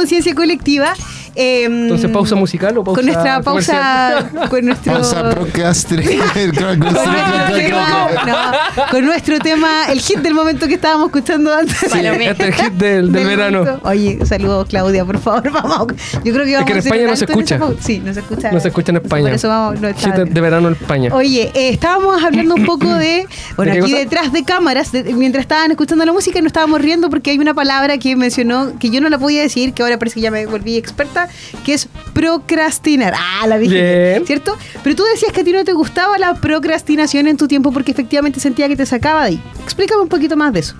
conciencia colectiva. Em, Entonces, pausa musical o pausa Con nuestra pausa. Con nuestro. Pausa procrastre. con nuestro, tema, no, con nuestro tema, el hit del momento que estábamos escuchando antes. Sí, este es el hit del, del verano. momento. Oye, saludos Claudia, por favor, vamos. Yo creo que vamos que en España no se esa escucha. Sí, no se escucha. No se escucha en España. Por eso vamos, no está Hit de, de verano en España. Oye, eh, estábamos hablando un poco de. Bueno, ¿De aquí cosa? detrás de cámaras, de- mientras estaban escuchando la música, nos estábamos riendo porque hay una palabra que mencionó que yo no la podía decir, que ahora parece que ya me volví experta, que es procrastinar. Ah, la dije. ¿Cierto? Pero tú decías que a ti no te gustaba la procrastinación en tu tiempo porque efectivamente sentía que te sacaba de ahí. Explícame un poquito más de eso.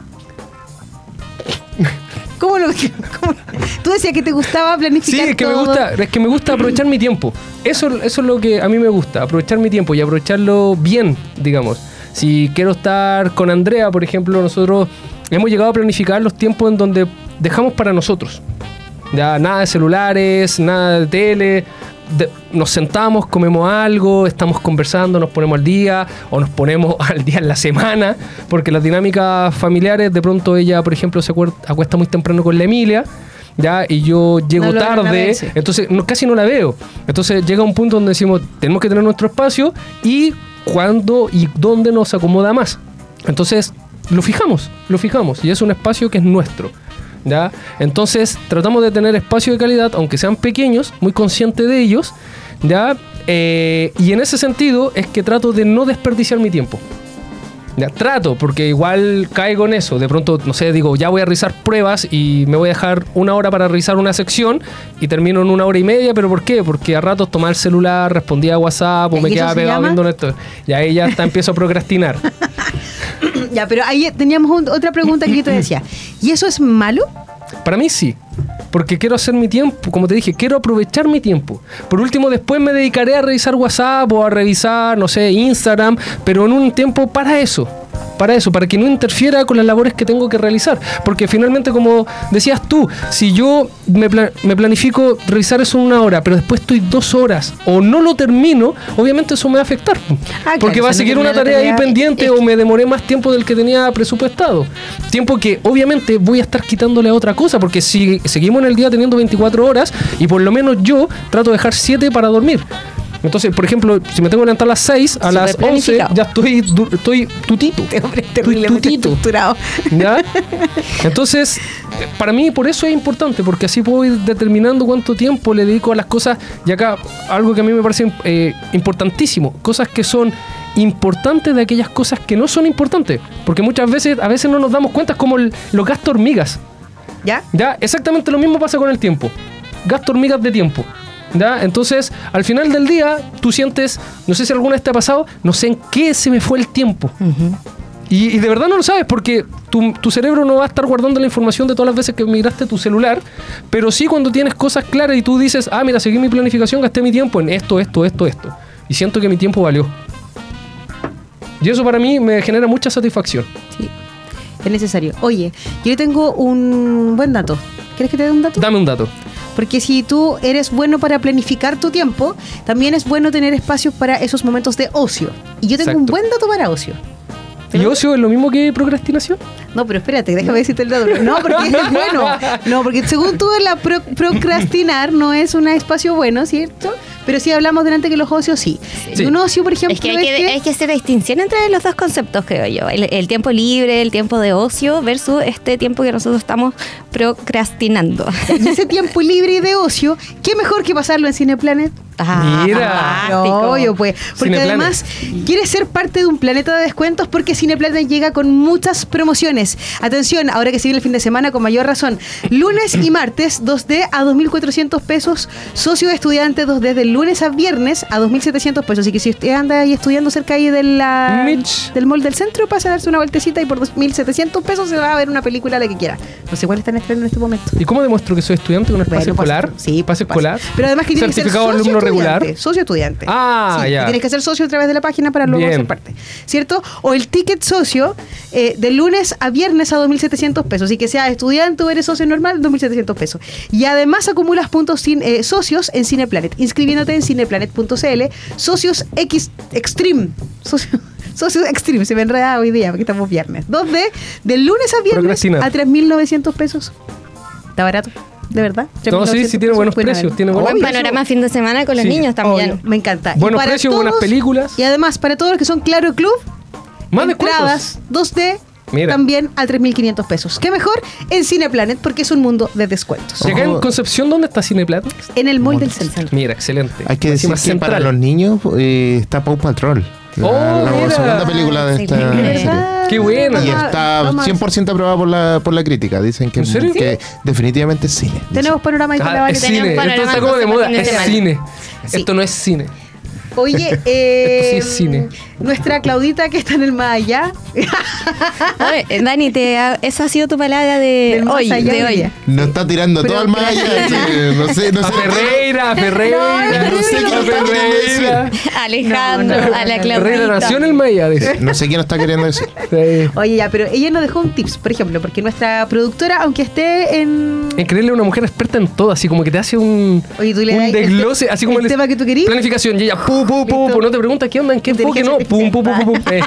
¿Cómo lo cómo- Tú decías que te gustaba Sí, planificar es que me gusta, es que me gusta aprovechar mi tiempo. Eso, eso es lo que a mí me gusta, aprovechar mi tiempo y aprovecharlo bien, digamos. Si quiero estar con Andrea, por ejemplo, nosotros hemos llegado a planificar los tiempos en donde dejamos para nosotros. Ya nada de celulares, nada de tele. de- nos sentamos, comemos algo, estamos conversando, nos ponemos al día o nos ponemos al día en la semana, porque las dinámicas familiares, de pronto ella, por ejemplo, se acuesta muy temprano con la Emilia, ya, y yo llego No tarde, entonces no, casi no la veo. Entonces llega un punto donde decimos, tenemos que tener nuestro espacio y cuándo y dónde nos acomoda más. Entonces lo fijamos, lo fijamos y es un espacio que es nuestro. ¿Ya? Entonces tratamos de tener espacio de calidad, aunque sean pequeños, muy consciente de ellos. ¿ya? Eh, y en ese sentido es que trato de no desperdiciar mi tiempo. Ya, trato, porque igual caigo en eso. De pronto, no sé, digo, ya voy a realizar pruebas y me voy a dejar una hora para revisar una sección y termino en una hora y media. ¿Pero por qué? Porque a ratos tomaba el celular, respondía a WhatsApp o ¿Y me quedaba pegado llama? viendo esto. Y ahí ya hasta empiezo a procrastinar. Ya, pero ahí teníamos un- otra pregunta que yo te decía. ¿Y eso es malo? Para mí sí. Porque quiero hacer mi tiempo, como te dije, quiero aprovechar mi tiempo. Por último, después me dedicaré a revisar WhatsApp o a revisar, no sé, Instagram, pero en un tiempo para eso. Para eso, para que no interfiera con las labores que tengo que realizar. Porque finalmente, como decías tú, si yo me, pla- me planifico revisar eso en una hora, pero después estoy dos horas o no lo termino, obviamente eso me va a afectar. claro, porque va a seguir una tarea ahí pendiente es o me demoré más tiempo del que tenía presupuestado. Tiempo que obviamente voy a estar quitándole a otra cosa, porque si seguimos en el día teniendo 24 horas y por lo menos yo trato de dejar 7 para dormir. Entonces, por ejemplo, si me tengo que levantar a las 6, a las 11 planificado. ya estoy, du- estoy tutito. Este hombre es Estoy terriblemente tutito. estructurado. ¿Ya? Entonces, para mí por eso es importante, porque así puedo ir determinando cuánto tiempo le dedico a las cosas. Y acá, algo que a mí me parece eh, importantísimo, cosas que son importantes de aquellas cosas que no son importantes. Porque muchas veces, a veces no nos damos cuenta, es como el- los gastos hormigas. ¿Ya? ¿Ya? Exactamente lo mismo pasa con el tiempo. Gasto hormigas de tiempo. ¿Ya? Entonces, al final del día, tú sientes, no sé si alguna vez te ha pasado, no sé en qué se me fue el tiempo. Y, y de verdad no lo sabes porque tu, tu cerebro no va a estar guardando la información de todas las veces que miraste tu celular, pero sí cuando tienes cosas claras y tú dices, ah, mira, seguí mi planificación, gasté mi tiempo en esto, esto, esto, esto. Y siento que mi tiempo valió. Y eso para mí me genera mucha satisfacción. Sí. Es necesario. Oye, yo tengo un buen dato. ¿Quieres que te dé un dato? Dame un dato. Porque si tú eres bueno para planificar tu tiempo, también es bueno tener espacios para esos momentos de ocio. Y yo tengo un buen dato para ocio. ¿Y ocio es lo mismo que procrastinación? No, pero espérate, déjame decirte el dato. No, porque es bueno. No, porque según tú, la pro- procrastinar no es un espacio bueno, ¿cierto? Pero sí hablamos delante que los ocios sí. Sí. Un ocio, por ejemplo, Es que hay, que que- hay que hacer distinción entre los dos conceptos, creo yo. El, el tiempo libre, el tiempo de ocio versus este tiempo que nosotros estamos procrastinando. y ese tiempo libre y de ocio, ¿qué mejor que pasarlo en Cineplanet? Ah, Mira. No, obvio, pues. Porque Cineplanet. además quieres ser parte de un planeta de descuentos porque Cineplanet llega con muchas promociones. Atención, ahora que se viene el fin de semana, con mayor razón. Lunes y martes, 2D a 2.400 pesos. Socio estudiante 2D de lunes a viernes a 2.700 pesos. Así que si usted anda ahí estudiando cerca ahí de la, Mitch. del mall del centro, pasa a darse una vueltecita y por 2.700 pesos se va a ver una película la que quiera. No sé cuál está en en este momento. ¿Y cómo demuestro que soy estudiante con el pase Bueno, escolar? Sí, pase escolar. Pero además que tiene que ser socio alumno regular. estudiante, Socio estudiante. Ah, Sí, ya. Tienes que ser socio a través de la página para luego Bien. ser parte. ¿Cierto? O el ticket socio eh, de lunes a viernes a 2.700 pesos. Y que sea estudiante o eres socio normal, 2.700 pesos. Y además acumulas puntos sin, eh, socios en Cineplanet. Inscribiéndote en cineplanet.cl. Socios X Extreme. Socio- Socios Extreme. Se me enreda hoy día porque estamos viernes. 2D de lunes a viernes a 3.900 pesos. Está barato. de verdad. No, sí, sí, tiene buenos precios. Tiene Buen buenos panorama fin de semana con los Sí. niños también. Obvio, me encanta. Y Buenos para precios, buenas películas. Y además, para todos los que son Claro Club, Más entradas 2D Mira. también a 3.500 pesos. ¿Qué mejor? En Cineplanet, porque es un mundo de descuentos. Y acá en. Concepción, ¿dónde está Cineplata? En el mall del centro. Mira, excelente. Hay que decir que para los niños eh, está Paw Patrol. La, Oh, la mira. segunda película de esta serie. Qué buena. Y está toma- 100% aprobada por la, por la crítica. Dicen que, ¿En serio? que definitivamente es cine. Tenemos panorama la Ah, es cine. Esto está como de moda. Es cine. Sí. Esto no es cine. Oye, eh, Sí, es cine. nuestra Claudita que está en el más allá. Oye, eh, Dani, te ha- esa ha sido tu palabra de Del más hoy. allá De hoy hoy. día. No está tirando Pero todo al más allá. No sé, no A sé. Ferreira, a Ferreira. no sé qué Ferreira. Alejandro, No, no, no, a la. Claudita. Ferreira nació en el Maya, dice. No sé quién está queriendo decir. Sí. Oye, ya, pero ella nos dejó un tips, por ejemplo, porque nuestra productora, aunque esté en. Increíble, una mujer experta en todo, así como que te hace un, Oye, tú le un das desglose, el- así como el tema que tú querías. Planificación, y ella, pu, pu, pu, Listo. pu, no te pregunta qué onda, en qué enfoque, no, pum, pum, pum, pum, pum. Eh.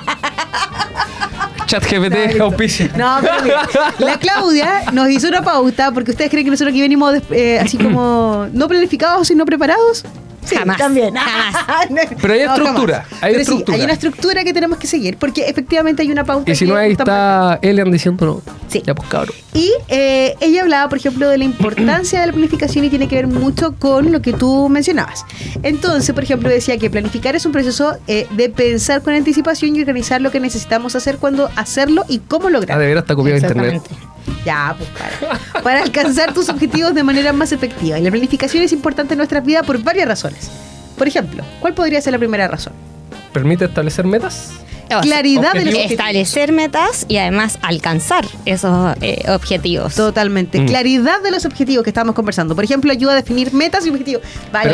Chat GPT, auspicia. No, pero mira, la Claudia nos hizo una pauta porque ustedes creen que nosotros aquí venimos eh, así como no planificados, sino preparados. Sí, Jamás, También. jamás. Pero hay No, estructura, jamás. hay Pero estructura. Sí, hay una estructura que tenemos que seguir porque efectivamente hay una pauta. Y si que no, ahí está Elian diciendo no. Sí. Ya, pues cabrón. Y eh, ella hablaba, por ejemplo, de la importancia de la planificación y tiene que ver mucho con lo que tú mencionabas. Entonces, por ejemplo, decía que planificar es un proceso eh, de pensar con anticipación y organizar lo que necesitamos hacer, cuándo hacerlo y cómo Ah, lograrlo. de veras está copiado de internet. Ya, pues para. Para alcanzar tus objetivos de manera más efectiva. Y la planificación es importante en nuestras vidas por varias razones. Por ejemplo, ¿cuál podría ser la primera razón? ¿Permite establecer metas? Claridad de los. Establecer metas y además alcanzar esos eh, objetivos. Totalmente. Mm. Claridad de los objetivos que estábamos conversando. Por ejemplo, ayuda a definir metas y objetivos. Vale,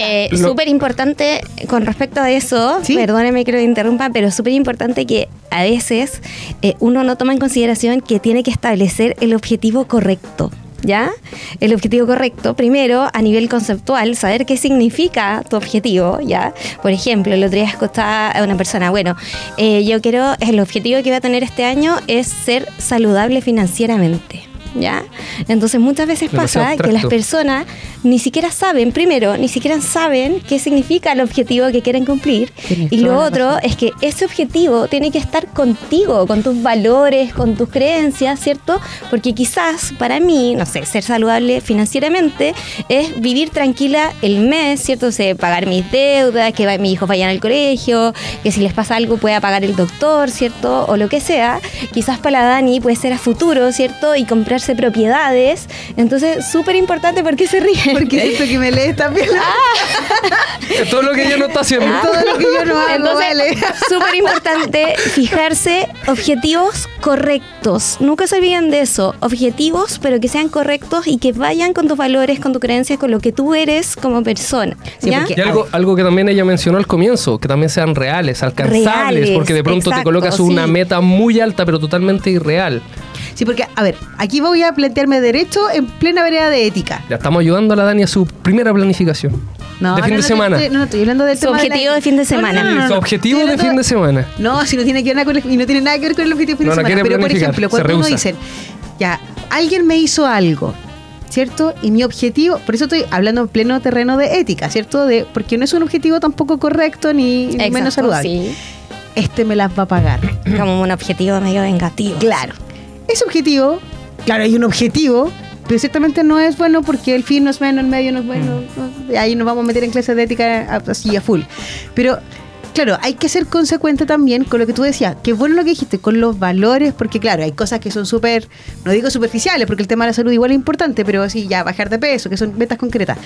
Eh, súper importante con respecto a eso, ¿Sí? perdóneme que lo interrumpa, pero súper importante que a veces eh, uno no toma en consideración que tiene que establecer el objetivo correcto. ¿Ya? El objetivo correcto, primero, a nivel conceptual, saber qué significa tu objetivo, ¿ya? Por ejemplo, el otro día escuchaba a una persona, bueno, eh, yo quiero, el objetivo que voy a tener este año es ser saludable financieramente, ¿ya? Entonces muchas veces Demasiado pasa que las personas ni siquiera saben, primero, ni siquiera saben qué significa el objetivo que quieren cumplir. Tienes Y lo otro razón. es que ese objetivo tiene que estar contigo, con tus valores, con tus creencias, ¿cierto? Porque quizás para mí, no sé, ser saludable financieramente es vivir tranquila el mes, ¿cierto? O sea, pagar mis deudas, que mis hijos vayan al colegio, que si les pasa algo pueda pagar el doctor, ¿cierto? O lo que sea. Quizás para la Dani puede ser a futuro, ¿cierto? Y comprarse propiedades. Entonces, súper importante, ¿por qué se ríen? Porque siento que me lees también. Es todo lo que ella no está haciendo. Todo lo que yo no hago, Entonces, vale. súper importante fijarse objetivos correctos. Nunca se olviden de eso. Objetivos, pero que sean correctos y que vayan con tus valores, con tus creencias, con lo que tú eres como persona. Sí, Y algo, algo que también ella mencionó al comienzo, que también sean reales, alcanzables, Reales, porque de pronto te exacto, colocas una sí. meta muy alta, pero totalmente irreal. Sí, porque, a ver, aquí voy a plantearme derecho en plena vereda de ética. Ya estamos ayudando a la Dani a su primera planificación. No, de fin no, de no, semana. estoy- no, no, estoy hablando del Su tema la- objetivo de fin de semana. Su objetivo de fin de semana. No, si no tiene que ver nada con el, y no tiene nada que ver con el objetivo de fin No, de no semana. Pero por ejemplo, cuando uno dice, ya, alguien me hizo algo, ¿cierto? Y mi objetivo, por eso estoy hablando en pleno terreno de ética, ¿cierto? De, porque no es un objetivo tampoco correcto ni, ni Exacto, menos saludable. sí. Este me las va a pagar. Como un objetivo medio vengativo. Claro. Ese objetivo, claro, hay un objetivo, pero ciertamente no es bueno porque el fin no es bueno, el medio no es bueno. Mm. no- ahí nos vamos a meter en clases de ética así a full. Pero, claro, hay que ser consecuente también con lo que tú decías. Que bueno lo que dijiste, con los valores, porque claro, hay cosas que son súper, no digo superficiales, porque el tema de la salud igual es importante, pero sí, ya bajar de peso, que son metas concretas.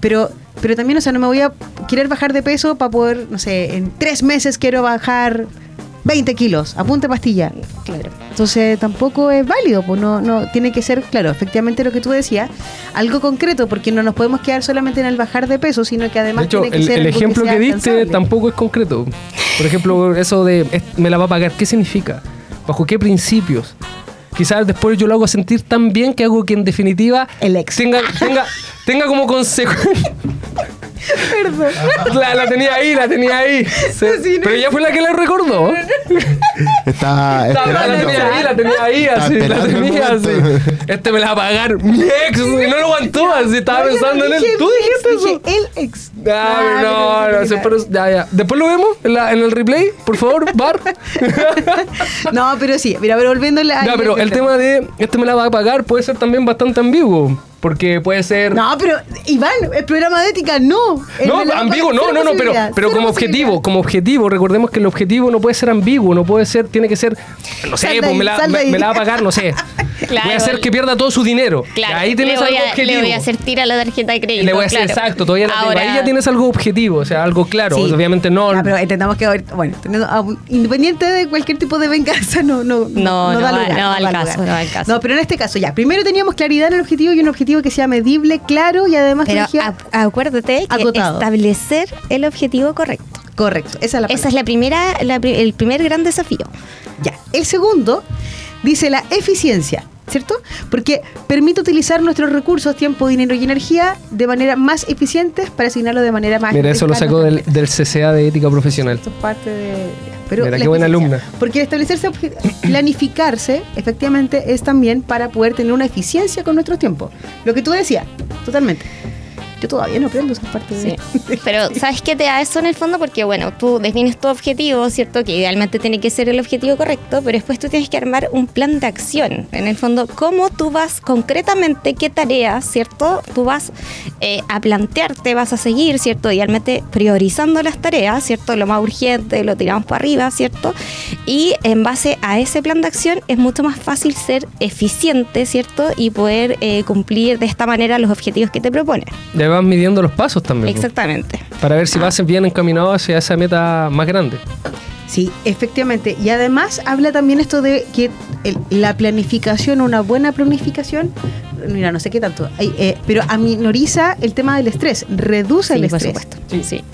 Pero, pero también, o sea, no me voy a querer bajar de peso para poder, no sé, en tres meses quiero bajar 20 kilos, apunte pastilla. Claro. Entonces tampoco es válido, pues no, no tiene que ser, claro, efectivamente lo que tú decías, algo concreto, porque no nos podemos quedar solamente en el bajar de peso, sino que De además hecho, tiene que el, ser el algo ejemplo que, sea diste alcanzable. tampoco es concreto. Por ejemplo, eso de "Es- me la va a pagar, ¿qué significa? ¿Bajo qué principios? Quizás después yo lo hago sentir tan bien que hago que en definitiva El ex. tenga, tenga, tenga como consecuencia. Perdón. La, la tenía ahí, la tenía ahí. Se- Sí, no. pero ella fue la que la recordó. Estaba Estaba- la esperando. tenía ahí, la tenía ahí, Estaba así, la esperando el tenía así. momento. Este me la va a pagar mi ex. Y no lo aguantó, así estaba No, yo pensando en él. dije ¿Tú mi dijiste ex, eso? dije el ex. Ah, no, no, no, sé, pero ya, ya. Después lo vemos en, la- en el replay, por favor, bar. No, pero sí, mira, pero volviendo a la. Ya, pero el tema de este me la va a pagar puede ser también bastante ambiguo. Porque puede ser. No, pero Iván, el programa de ética no. El No, ambiguo, no, no, no, pero, pero como objetivo, como objetivo, recordemos que el objetivo no puede ser ambiguo, no puede ser, tiene que ser, no sé, pues ahí, me la, me, la va a pagar, no sé. Claro. voy a hacer que pierda todo su dinero. Claro, ahí tienes algo a, objetivo. le voy a hacer tira la tarjeta de crédito. Le voy a hacer claro. exacto, todavía la tengo. Ahora, Ahí ya tienes algo objetivo, o sea, algo claro. Sí. Obviamente no. Ya, pero entendamos que ahorita, bueno, independiente de cualquier tipo de venganza, no, no, No, no da va- lugar, no va al caso, no va al caso. No, pero en este caso ya, primero teníamos claridad en el objetivo y un objetivo que sea medible, claro y además Pero ac- acuérdate que Acotado. establecer el objetivo correcto. correcto, esa es la Esa es la primera, la el primer gran desafío. Ya. El segundo dice la eficiencia, ¿cierto? Porque permite utilizar nuestros recursos, tiempo, dinero y energía de manera más eficientes para asignarlo de manera más Mira, eso lo a sacó del, del CCA de Ética Profesional. Esto es parte de. Pero Mira, qué buena alumna. Porque el establecerse, planificarse, efectivamente, es también para poder tener una eficiencia con nuestro tiempo. Lo que tú decías, totalmente. Yo todavía no aprendo esa parte de. Sí. Pero ¿sabes qué te da eso en el fondo? Porque bueno, tú defines tu objetivo, ¿cierto? Que idealmente tiene que ser el objetivo correcto, pero después tú tienes que armar un plan de acción. En el fondo, ¿cómo tú vas concretamente, qué tareas, ¿cierto? Tú vas eh, a plantearte, vas a seguir, ¿cierto? Idealmente priorizando las tareas, ¿cierto? Lo más urgente, lo tiramos para arriba, ¿cierto? Y en base a ese plan de acción es mucho más fácil ser eficiente, ¿cierto? Y poder eh, cumplir de esta manera los objetivos que te propones. Ya vas midiendo los pasos también. Exactamente. Para ver si Ah. vas bien encaminado hacia esa meta más grande. Sí, efectivamente. Y además habla también esto de que el- la planificación, una buena planificación, mira, no sé qué tanto, eh, pero aminoriza el tema del estrés, reduce el por estrés. supuesto. Sí. Sí.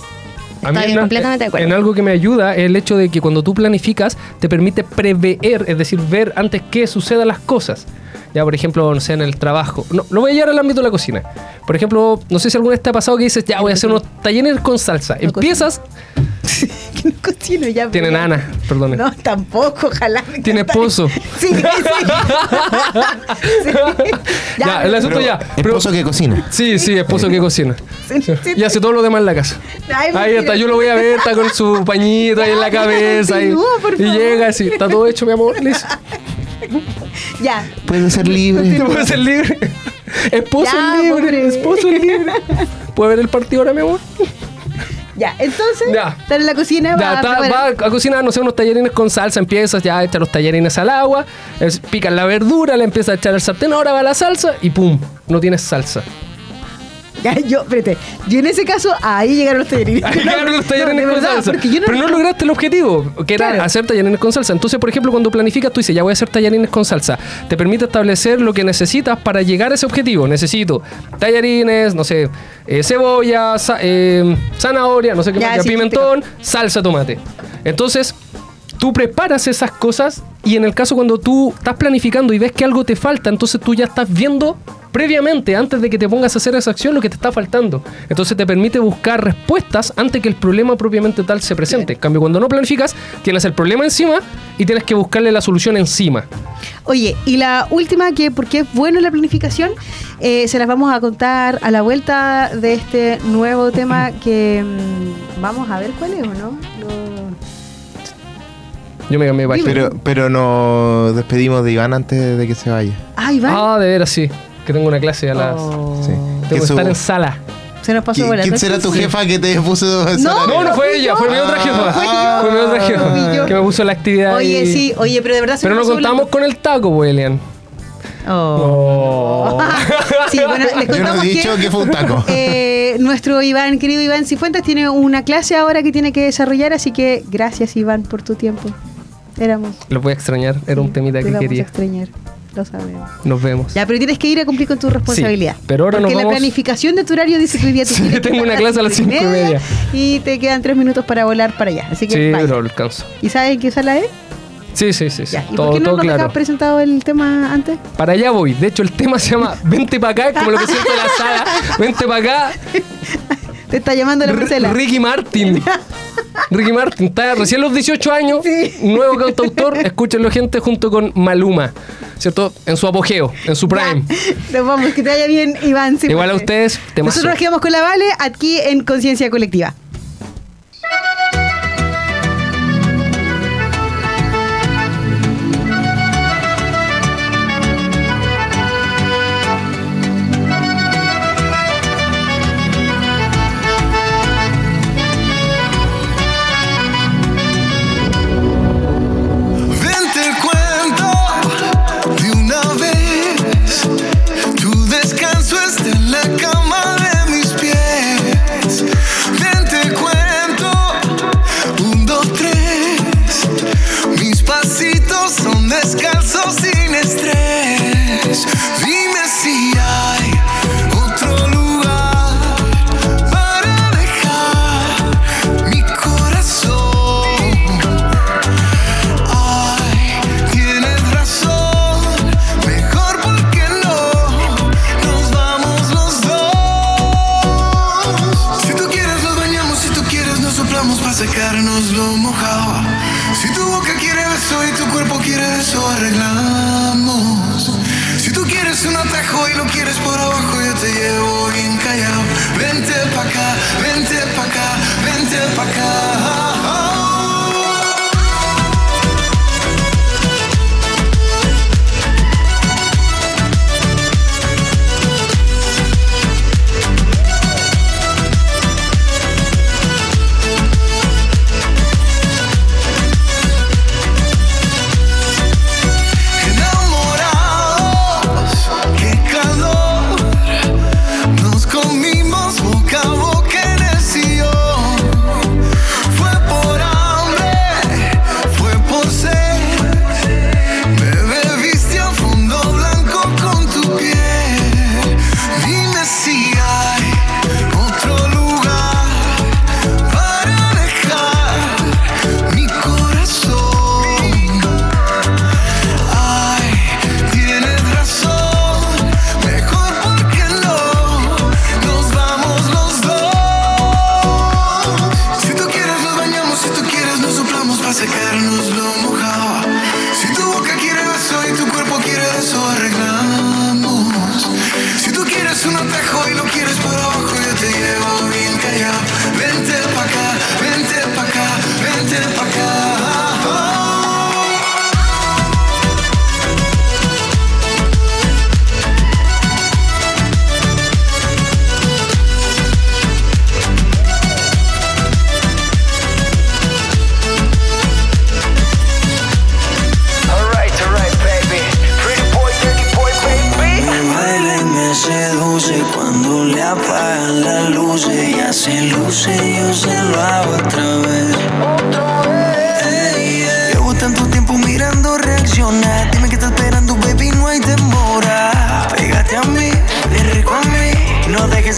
A mí en- completamente de acuerdo. En algo que me ayuda es el hecho de que cuando tú planificas te permite prever, es decir, ver antes que sucedan las cosas. Ya, por ejemplo, no sé, en el trabajo. No, lo voy a llevar al ámbito de la cocina. Por ejemplo, no sé si alguna vez te ha pasado que dices, ya voy a hacer unos talleres con salsa. No Empiezas, no ya. tiene pero- nana, perdón. No, tampoco, ojalá. me Tiene esposo. Sí, sí. Sí. Ya, el asunto Pero ya. Pero- Esposo que cocina. Sí, sí, esposo que cocina. Sí, sí. Y hace todo lo demás en la casa. Ay, Ahí está, yo lo voy a ver, está con su pañito ahí en la cabeza. Y, continúa, por y favor. llega así, está todo hecho, mi amor. Listo. Ya. Puede ser libre. Te puedes ser libre. Esposo Ya, es libre, pobre. esposo es libre. ¿Puede ver el partido ahora, mi amor? Ya, entonces, Ya. está en la cocina, va, Ya, a está- va a cocinar, no sé, unos tallarines con salsa, empiezas ya a echar los tallarines al agua, es- pican la verdura, le empiezas a echar el sartén, ahora va la salsa y pum, no tienes salsa. Ya, yo, espérate, yo en ese caso, ahí llegaron los tallarines. Ahí llegaron los tallarines No, con verdad, salsa. no- Pero no lograste el objetivo, que era Claro. hacer tallarines con salsa. Entonces, por ejemplo, cuando planificas, tú dices, ya voy a hacer tallarines con salsa. Te permite establecer lo que necesitas para llegar a ese objetivo. Necesito tallarines, no sé, eh, cebolla, sa- eh, zanahoria, no sé qué Ya, más, ya, sí, pimentón, salsa, tomate. Entonces, tú preparas esas cosas y en el caso cuando tú estás planificando y ves que algo te falta, entonces tú ya estás viendo previamente, antes de que te pongas a hacer esa acción, lo que te está faltando. Entonces te permite buscar respuestas antes que el problema propiamente tal se presente. En cambio, cuando no planificas, tienes el problema encima y tienes que buscarle la solución encima. Oye, y la última, que porque es bueno la planificación, eh, se las vamos a contar a la vuelta de este nuevo tema que mm, vamos a ver cuál es o no. Lo- Yo me cambié de página. Pero, pero nos despedimos de Iván antes de que se vaya. Ah, Iván. Ah, de veras, sí. Que tengo una clase a las... Oh, Sí. Tengo que estar en sala. Se nos pasó ¿Qui- volando. ¿Quién será tu jefa que te puso No? No, no fue ella, yo. fue mi otra jefa. Fue mi otra jefa. Que me puso la actividad. Oye, sí, oye, pero de verdad se Pero no nos contamos con el taco, pues, Elian. Oh. Sí, bueno, les Yo no he dicho que fue un taco. eh, nuestro Iván, querido Iván Cifuentes, tiene una clase ahora que tiene que desarrollar, así que gracias Iván por tu tiempo. Éramos. Los voy a extrañar, era un temita te que vamos a quería. extrañar, lo sabemos. Nos vemos. Ya, pero tienes que ir a cumplir con tu responsabilidad. pero ahora Porque nos la vamos- planificación de tu horario dice que hoy día tú Sí, tengo una clase a las cinco y media. Y te quedan tres minutos para volar para allá. Así que Sí, vaya. pero alcanzo. ¿Y sabes en qué sala es? Sí, sí, sí. sí. ¿Y Todo, por qué no todo nos claro. presentado el tema antes? Para allá voy. De hecho, el tema se llama Vente para acá, como lo que siento en la sala. Vente para acá. Te está llamando la Marcela. Ricky Martin. Ricky Martin, está recién los 18 años, sí. nuevo cantautor, escúchenlo gente junto con Maluma, ¿cierto? En su apogeo, en su prime. Nos vamos, que te vaya bien Iván. Igual a ustedes, Nosotros quedamos con la Vale aquí en Conciencia Colectiva.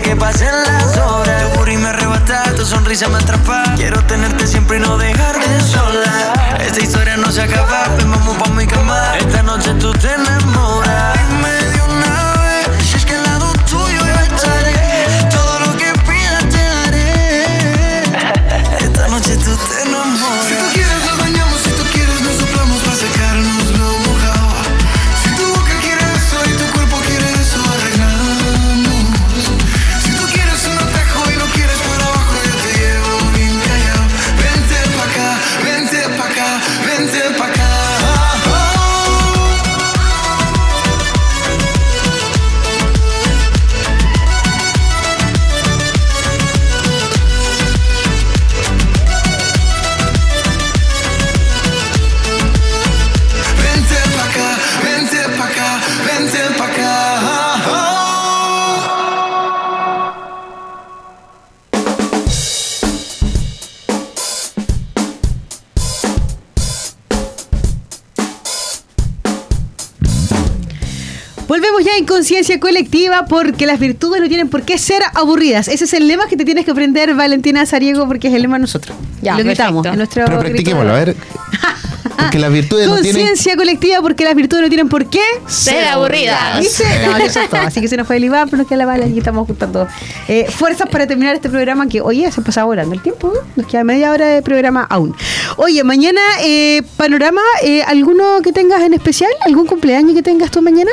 que pasen las horas. Tu burro y me arrebata, tu sonrisa me atrapa. Quiero tenerte siempre y no dejarme sola. Esta historia no se acaba, pues vamos pa' mi cama. Esta noche tú te enamoras. conciencia colectiva porque las virtudes no tienen por qué ser aburridas. Ese es el lema que te tienes que aprender, Valentina Sariego, porque es el lema de nosotros. Ya, lo gritamos. En nuestro Pero practiquémoslo, a ver. Porque las virtudes no tienen... Conciencia colectiva porque las virtudes no tienen por qué... Ser aburridas. No, eso es todo. Así que se nos fue el Iván, pero nos queda la bala y estamos juntando eh, fuerzas para terminar este programa que, oye, se pasa volando el tiempo. Nos queda media hora de programa aún. Oye, mañana, eh, panorama, eh, ¿alguno que tengas en especial? ¿Algún cumpleaños que tengas tú mañana?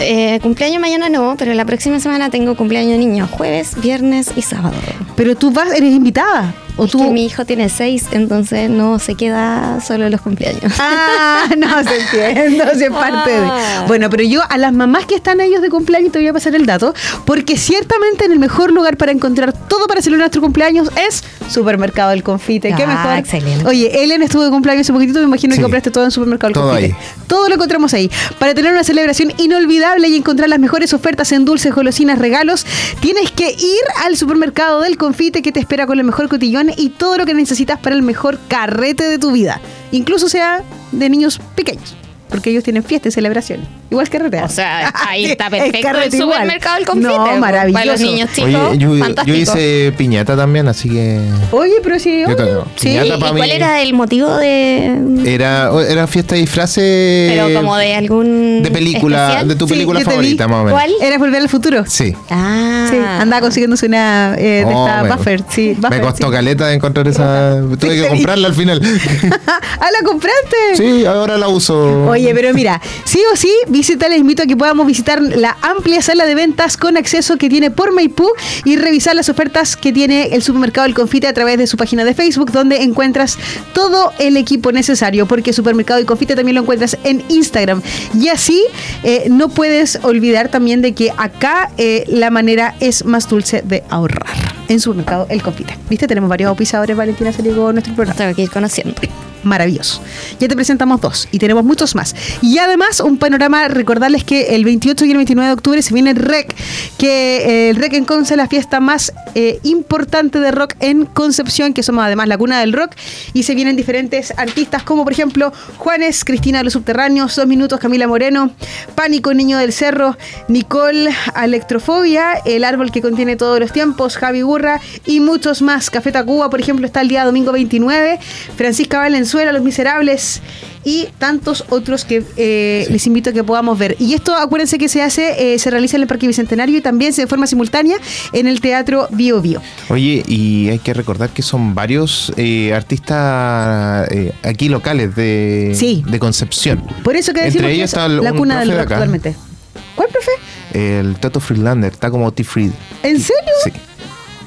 Eh, cumpleaños mañana no, pero la próxima semana tengo cumpleaños niño, jueves, viernes y sábado. Pero tú vas, eres invitada. ¿O Es tú? que mi hijo tiene seis, entonces no se queda solo los cumpleaños. Ah, no se entiende, es parte Ah. de. Bueno, pero yo a las mamás que están ellos de cumpleaños te voy a pasar el dato, porque ciertamente en el mejor lugar para encontrar todo para celebrar nuestro cumpleaños es Supermercado del Confite. ¿Qué Ah, mejor? excelente. Oye, Ellen estuvo de cumpleaños hace poquitito, me imagino Sí. que compraste todo en Supermercado del Todo Confite. ahí. Todo lo encontramos ahí. Para tener una celebración inolvidable y encontrar las mejores ofertas en dulces, golosinas, regalos, tienes que ir al Supermercado del Confite que te espera con el mejor cotillón y todo lo que necesitas para el mejor carrete de tu vida. Incluso sea de niños pequeños. Porque ellos tienen fiesta y celebración. Igual carretear. O sea, ahí está Es perfecto el carrete igual. supermercado del confite. No, pues, maravilloso. Para los niños chicos, Oye, yo, hice piñata también, así que... Oye, pero si. Yo tengo sí. ¿Y, piñata y cuál mí. era el motivo de...? Era, era fiesta de disfraces... Pero como de algún... De película, especial? de tu Sí, película favorita, más o menos. ¿Cuál? Era volver al futuro. Sí. Ah. Sí, andaba consiguiéndose una eh, de Oh, esta buffer. Sí, buffer, Me costó sí. caleta de encontrar esa... Tuve que comprarla al final. ¡Ah, la compraste! sí, ahora la uso. Oye, pero mira, sí o sí, visita, les invito a que podamos visitar la amplia sala de ventas con acceso que tiene por Maipú y revisar las ofertas que tiene el supermercado El Confite a través de su página de Facebook, donde encuentras todo el equipo necesario, porque Supermercado El Confite también lo encuentras en Instagram. Y así eh, no puedes olvidar también de que acá eh, la manera es más dulce de ahorrar. En Supermercado El Confite. ¿Viste? Tenemos varios auspiciadores, Valentina a nuestro programa Tengo que ir conociendo. Maravilloso. Ya te presentamos dos y tenemos muchos más. Y además, un panorama, recordarles que el 28 y el 29 de octubre se viene el REC, que eh, el REC en Conce es la fiesta más eh, importante de rock en Concepción, que somos además la cuna del rock, y se vienen diferentes artistas como por ejemplo Juanes, Cristina de los Subterráneos, Dos Minutos, Camila Moreno, Pánico, Niño del Cerro, Nicole, Electrofobia, El Árbol que contiene todos los tiempos, Javi Burra y muchos más. Café Tacuba, por ejemplo, está el día domingo 29, Francisca Valenzuela, Los Miserables y tantos otros que eh, les invito a que podamos ver. Y esto, acuérdense que se hace, eh, se realiza en el Parque Bicentenario y también se de forma simultánea en el Teatro Bio Bio. Oye, y hay que recordar que son varios eh, artistas eh, aquí locales de, Sí. de Concepción. Por eso que Entre decimos que ellos es está la un cuna del de rock actualmente. ¿Cuál, profe? El Toto Freelander, está como T-Freed. ¿En serio? Sí.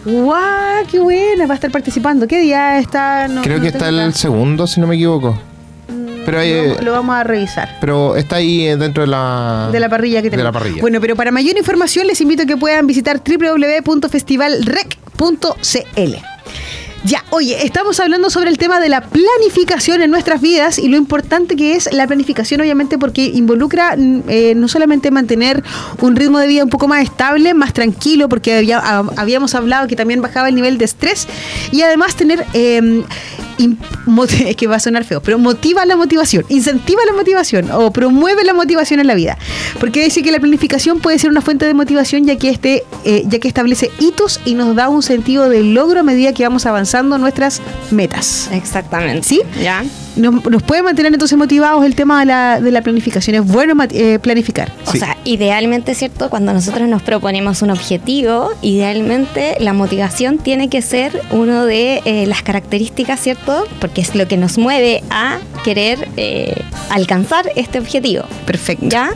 ¡Guau! ¡Qué buena! Va a estar participando. ¿Qué día está? No- Creo no que está el segundo, si no me equivoco. Pero, hay, Lo, lo vamos a revisar. pero está ahí eh, dentro de la, de la parrilla que de tenemos. la parrilla. Bueno, pero para mayor información les invito a que puedan visitar www.festivalrec.cl. Ya, oye, estamos hablando sobre el tema de la planificación en nuestras vidas y lo importante que es la planificación, obviamente, porque involucra mm, eh, no solamente mantener un ritmo de vida un poco más estable, más tranquilo, porque había- habíamos hablado que también bajaba el nivel de estrés y además tener mot- es que va a sonar feo, pero motiva la motivación, incentiva la motivación o promueve la motivación en la vida. Porque dice que la planificación puede ser una fuente de motivación ya que este, eh, ya que establece hitos y nos da un sentido de logro a medida que vamos avanzando en nuestras metas. Exactamente. ¿Sí? ¿Ya? Nos, nos puede mantener entonces motivados el tema de la, de la planificación. Es bueno eh, planificar. O Sí. sea, idealmente, ¿cierto? Cuando nosotros nos proponemos un objetivo, idealmente la motivación tiene que ser uno de eh, las características, ¿cierto? Porque es lo que nos mueve a querer eh, alcanzar este objetivo. Perfecto. ¿Ya?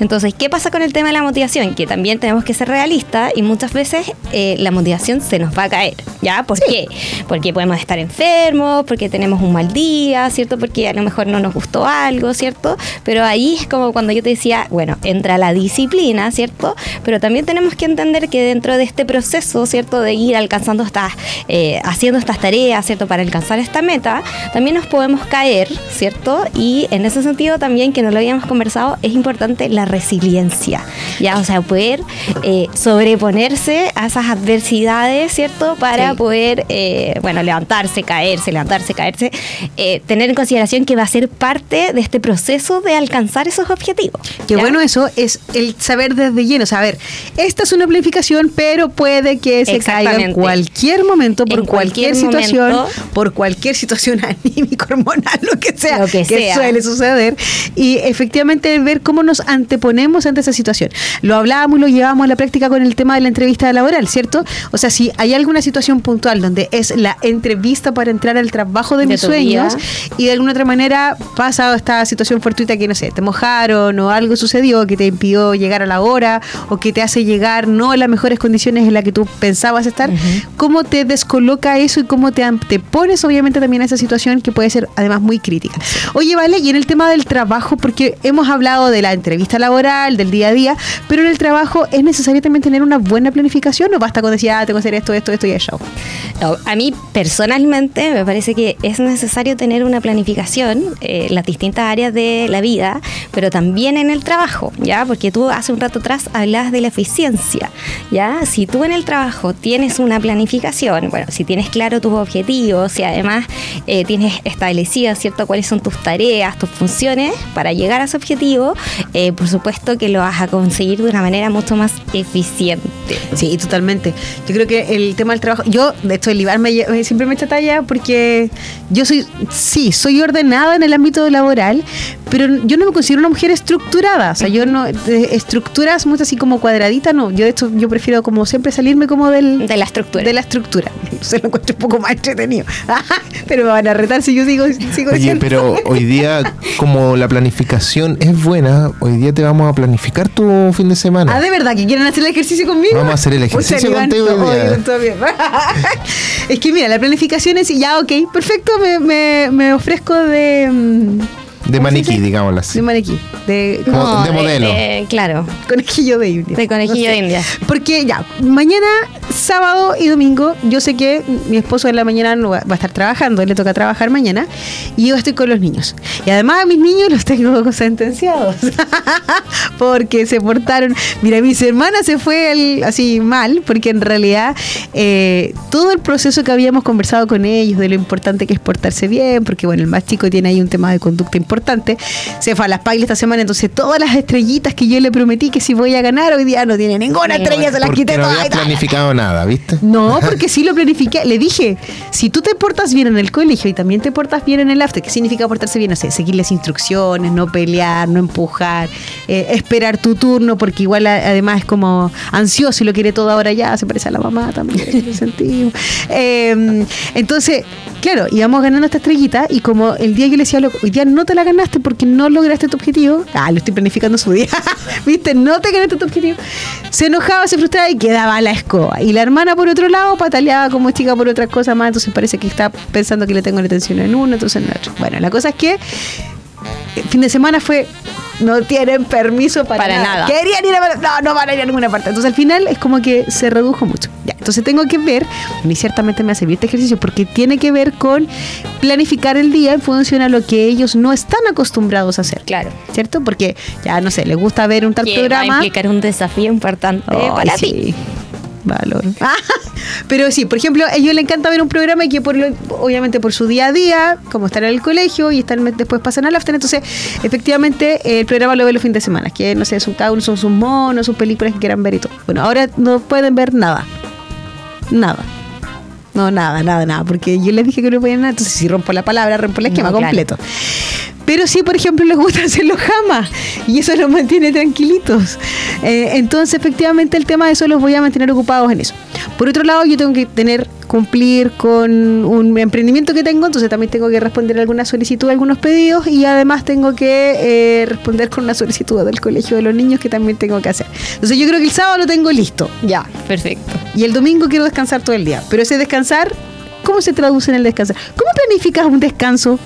Entonces, ¿qué pasa con el tema de la motivación? Que también tenemos que ser realistas y muchas veces eh, la motivación se nos va a caer. ¿Ya? ¿Por qué? Porque podemos estar enfermos, porque tenemos un mal día, ¿cierto? Porque a lo mejor no nos gustó algo, ¿cierto? Pero ahí es como cuando yo te decía, bueno, entra la disciplina, ¿cierto? Pero también tenemos que entender que dentro de este proceso, ¿cierto? De ir alcanzando estas, eh, haciendo estas tareas, ¿cierto? Para alcanzar esta meta, también nos podemos caer, ¿cierto? Y en ese sentido también, que no lo habíamos conversado, es importante la resiliencia, ¿ya? O sea, poder eh, sobreponerse a esas adversidades, ¿cierto? Para Sí. poder, eh, bueno, levantarse, caerse, levantarse, caerse, eh, tener en consideración que va a ser parte de este proceso de alcanzar esos objetivos. Qué bueno eso es el saber desde lleno. O sea, a ver, esta es una planificación, pero puede que se caiga en cualquier momento, por En cualquier, cualquier situación, por cualquier situación anímica, hormonal, lo que sea, Lo que sea. suele suceder. Y efectivamente ver cómo nos anteponemos ante esa situación. Lo hablábamos y lo llevábamos a la práctica con el tema de la entrevista laboral, ¿cierto? O sea, si hay alguna situación puntual donde es la entrevista para entrar al trabajo de, De mis sueños vida. y de alguna otra manera pasa esta situación fortuita que, no sé, te mojaron o algo sucedió que te impidió llegar a la hora o que te hace llegar no en las mejores condiciones en las que tú pensabas estar, ¿cómo te descoloca eso y cómo te, te pones obviamente también a esa situación que puede ser además muy crítica? Oye, vale, y en el tema del trabajo, porque hemos hablado de la entrevista laboral, del día a día, pero en el trabajo es necesario también tener una buena planificación o basta con decir, ah, tengo que hacer esto, esto, esto y eso. No, a mí personalmente me parece que es necesario tener una planificación eh, en las distintas áreas de la vida, pero también en el trabajo, ¿ya? Porque tú hace un rato atrás hablabas de la eficiencia, ¿ya? Si tú en el trabajo tienes una planificación, bueno, si tienes claro tus objetivos, si además eh, tienes establecidas, ¿cierto?, cuáles son tus tareas, tus funciones para llegar a ese objetivo, eh, por supuesto que lo vas a conseguir de una manera mucho más eficiente. Sí, totalmente. Yo creo que el tema del trabajo, yo de hecho el Iván me, me- siempre me echa talla porque yo soy, sí, soy ordenada en el ámbito laboral, pero yo no me considero una mujer estructurada. O sea, yo no, de estructuras mucho así como cuadradita, no. Yo de hecho, yo prefiero como siempre salirme como del... De la estructura. De la estructura. Se lo encuentro un poco más entretenido. pero me van a retar si yo sigo, sigo Oye, pero hoy día, como la planificación es buena, hoy día te vamos a planificar tu fin de semana. Ah, de verdad que quieren hacer el ejercicio conmigo. Vamos a hacer el ejercicio Iván, contigo no, hoy día. es que mira, la planificación es ya, ok, perfecto, me, me, me ofrezco de. De ¿cómo se maniquí, digámoslo así. De maniquí. De, Como- de modelo. de- claro, conejillo de India. de conejillo No sé. de India. Porque ya, mañana, sábado y domingo, yo sé que mi esposo en la mañana no va, va a estar trabajando, le toca trabajar mañana, y yo estoy con los niños. Y además a mis niños los tengo sentenciados, porque se portaron, mira, mis hermanas se fue el- así mal, porque en realidad eh, todo el proceso que habíamos conversado con ellos, de lo importante que es portarse bien, porque bueno, el más chico tiene ahí un tema de conducta importante, se fue a las pailas esta semana, entonces todas las estrellitas que yo le prometí que si voy a ganar, hoy día no tiene ninguna estrella, se las Porque quité no todas. habías todas. planificado nada, ¿viste? No, porque sí lo planifiqué. Le dije, si tú te portas bien en el colegio y también te portas bien en el after, ¿qué significa portarse bien? No sé, seguir las instrucciones, no pelear, no empujar, eh, esperar tu turno, porque igual además es como ansioso y lo quiere todo ahora ya, se parece a la mamá también, en ese sentido. Eh, entonces, claro, íbamos ganando esta estrellita y como el día yo le decía, "Loco, hoy día no te la ganaste porque no lograste tu objetivo, ah, lo estoy planificando su día, viste, no te ganaste tu objetivo, se enojaba, se frustraba y quedaba la escoba. Y la hermana por otro lado pataleaba como chica por otras cosas más, entonces parece que está pensando que le tengo la atención en uno, entonces en otro. Bueno, la cosa es que el fin de semana fue no tienen permiso para, Para nada. Querían ir a no, no van a ir a ninguna parte. Entonces al final es como que se redujo mucho. Ya, entonces tengo que ver, y ciertamente me hace bien este ejercicio porque tiene que ver con planificar el día en función a lo que ellos no están acostumbrados a hacer. Claro. ¿Cierto? Porque ya no sé, les gusta ver un tal Que va a programa. implicar un desafío importante Ay, para sí. ti. Valor. Pero sí, por ejemplo, a ellos les encanta ver un programa y que por lo- obviamente por su día a día, como están en el colegio y están después pasan al after, entonces efectivamente el programa lo ven los fines de semana, que no sé, su, cada uno son sus monos, sus películas que quieran ver y todo. Bueno, ahora no pueden ver nada. Nada. No, nada, nada, nada, porque yo les dije que no podían nada, entonces si rompo la palabra, rompo el esquema claro. Pero sí, por ejemplo, les gusta hacerlo jamás y eso los mantiene tranquilitos. Eh, entonces, efectivamente, el tema de eso los voy a mantener ocupados en eso. Por otro lado, yo tengo que tener, cumplir con un emprendimiento que tengo, entonces también tengo que responder alguna solicitud, algunos pedidos y además tengo que eh, responder con una solicitud del colegio de los niños que también tengo que hacer. Entonces, yo creo que el sábado lo tengo listo. Ya, perfecto. Y el domingo quiero descansar todo el día. Pero ese descansar, ¿cómo se traduce en el descansar? ¿Cómo planificas un descanso?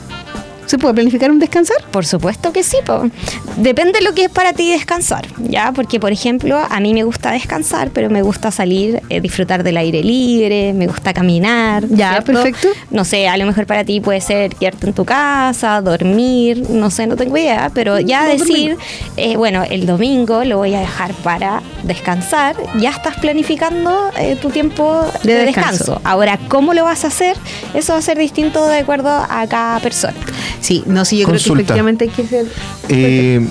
¿Se puede planificar un descansar? Por supuesto que sí, po. depende de lo que es para ti descansar, ¿ya? Porque, por ejemplo, a mí me gusta descansar, pero me gusta salir, eh, disfrutar del aire libre, me gusta caminar. Ya, ¿cierto? perfecto. No sé, a lo mejor para ti puede ser quedarte en tu casa, dormir, no sé, no tengo idea, pero ya No, decir, eh, bueno, el domingo lo voy a dejar para descansar, ya estás planificando eh, tu tiempo De de, descanso. descanso. Ahora, ¿cómo lo vas a hacer? Eso va a ser distinto de acuerdo a cada persona. Sí, no, sí, yo creo que efectivamente hay que ser. Eh,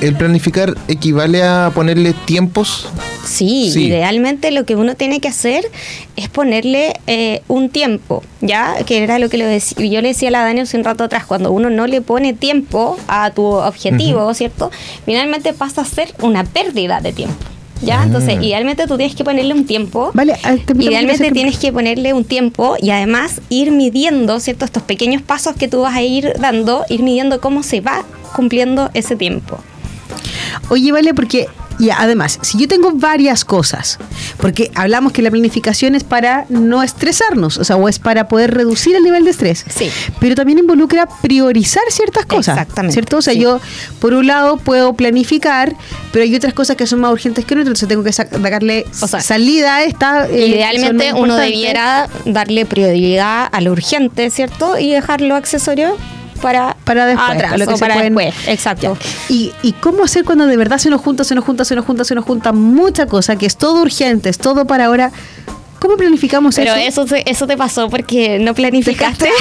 ¿El planificar equivale a ponerle tiempos Sí, Sí. idealmente lo que uno tiene que hacer es ponerle eh, un tiempo, ¿ya? Que era lo que le yo le decía a la Dani hace un rato atrás, cuando uno no le pone tiempo a tu objetivo, ¿cierto? Finalmente pasa a ser una pérdida de tiempo, ¿ya? Entonces, idealmente tú tienes que ponerle un tiempo. Vale, ah, te- te- Idealmente te- tienes que ponerle un tiempo y además ir midiendo, ¿cierto? Estos pequeños pasos que tú vas a ir dando, ir midiendo cómo se va cumpliendo ese tiempo. Oye, vale, porque y además, si yo tengo varias cosas, porque hablamos que la planificación es para no estresarnos, o sea, o es para poder reducir el nivel de estrés. Sí. Pero también involucra priorizar ciertas cosas. Exactamente, ¿Cierto? O sea, sí. yo, por un lado, puedo planificar, pero hay otras cosas que son más urgentes que otras, entonces tengo que sa- sacarle O sea, salida a esta. eh, Idealmente uno debiera darle prioridad a lo urgente, ¿cierto? Y dejar lo accesorio para, Para después, atrás lo que o se para pueden- después. Exacto. ¿Y, ¿Y cómo hacer cuando de verdad se nos junta, se nos junta, se nos junta, se nos junta mucha cosa, que es todo urgente, es todo para ahora? ¿Cómo planificamos Pero eso? eso te, eso te pasó porque no planificaste.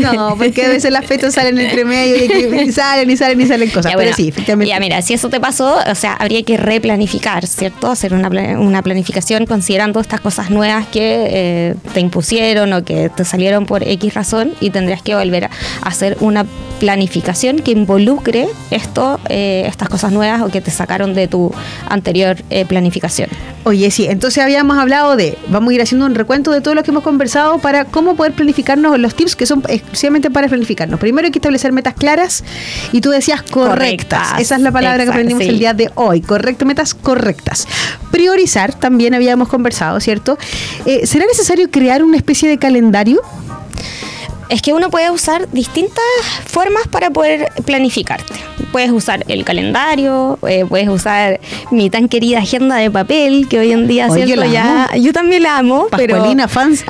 No, porque a veces las fechas salen entre medio y, salen y salen y salen cosas. Ya, pero bueno, sí, efectivamente. Ya, mira, si eso te pasó, o sea, habría que replanificar, ¿cierto? Hacer una, una planificación considerando estas cosas nuevas que eh, te impusieron o que te salieron por X razón y tendrías que volver a hacer una planificación que involucre esto, eh, estas cosas nuevas o que te sacaron de tu anterior eh, planificación. Oye, sí, entonces habíamos hablado de, vamos a ir haciendo un recuento de todo lo que hemos conversado para cómo poder planificarnos los tips que son exclusivamente para planificarnos. Primero hay que establecer metas claras y tú decías correctas. Correctas, Esa es la palabra que aprendimos sí. el día de hoy. Correcto, metas correctas. Priorizar, también habíamos conversado, ¿cierto? Eh, ¿Será necesario crear una especie de calendario? Es que uno puede usar distintas formas para poder planificarte. Puedes usar el calendario, eh, puedes usar mi tan querida agenda de papel, que hoy en día, Oye, ¿cierto? la Ya, yo también la amo, pero Pascualina, fans.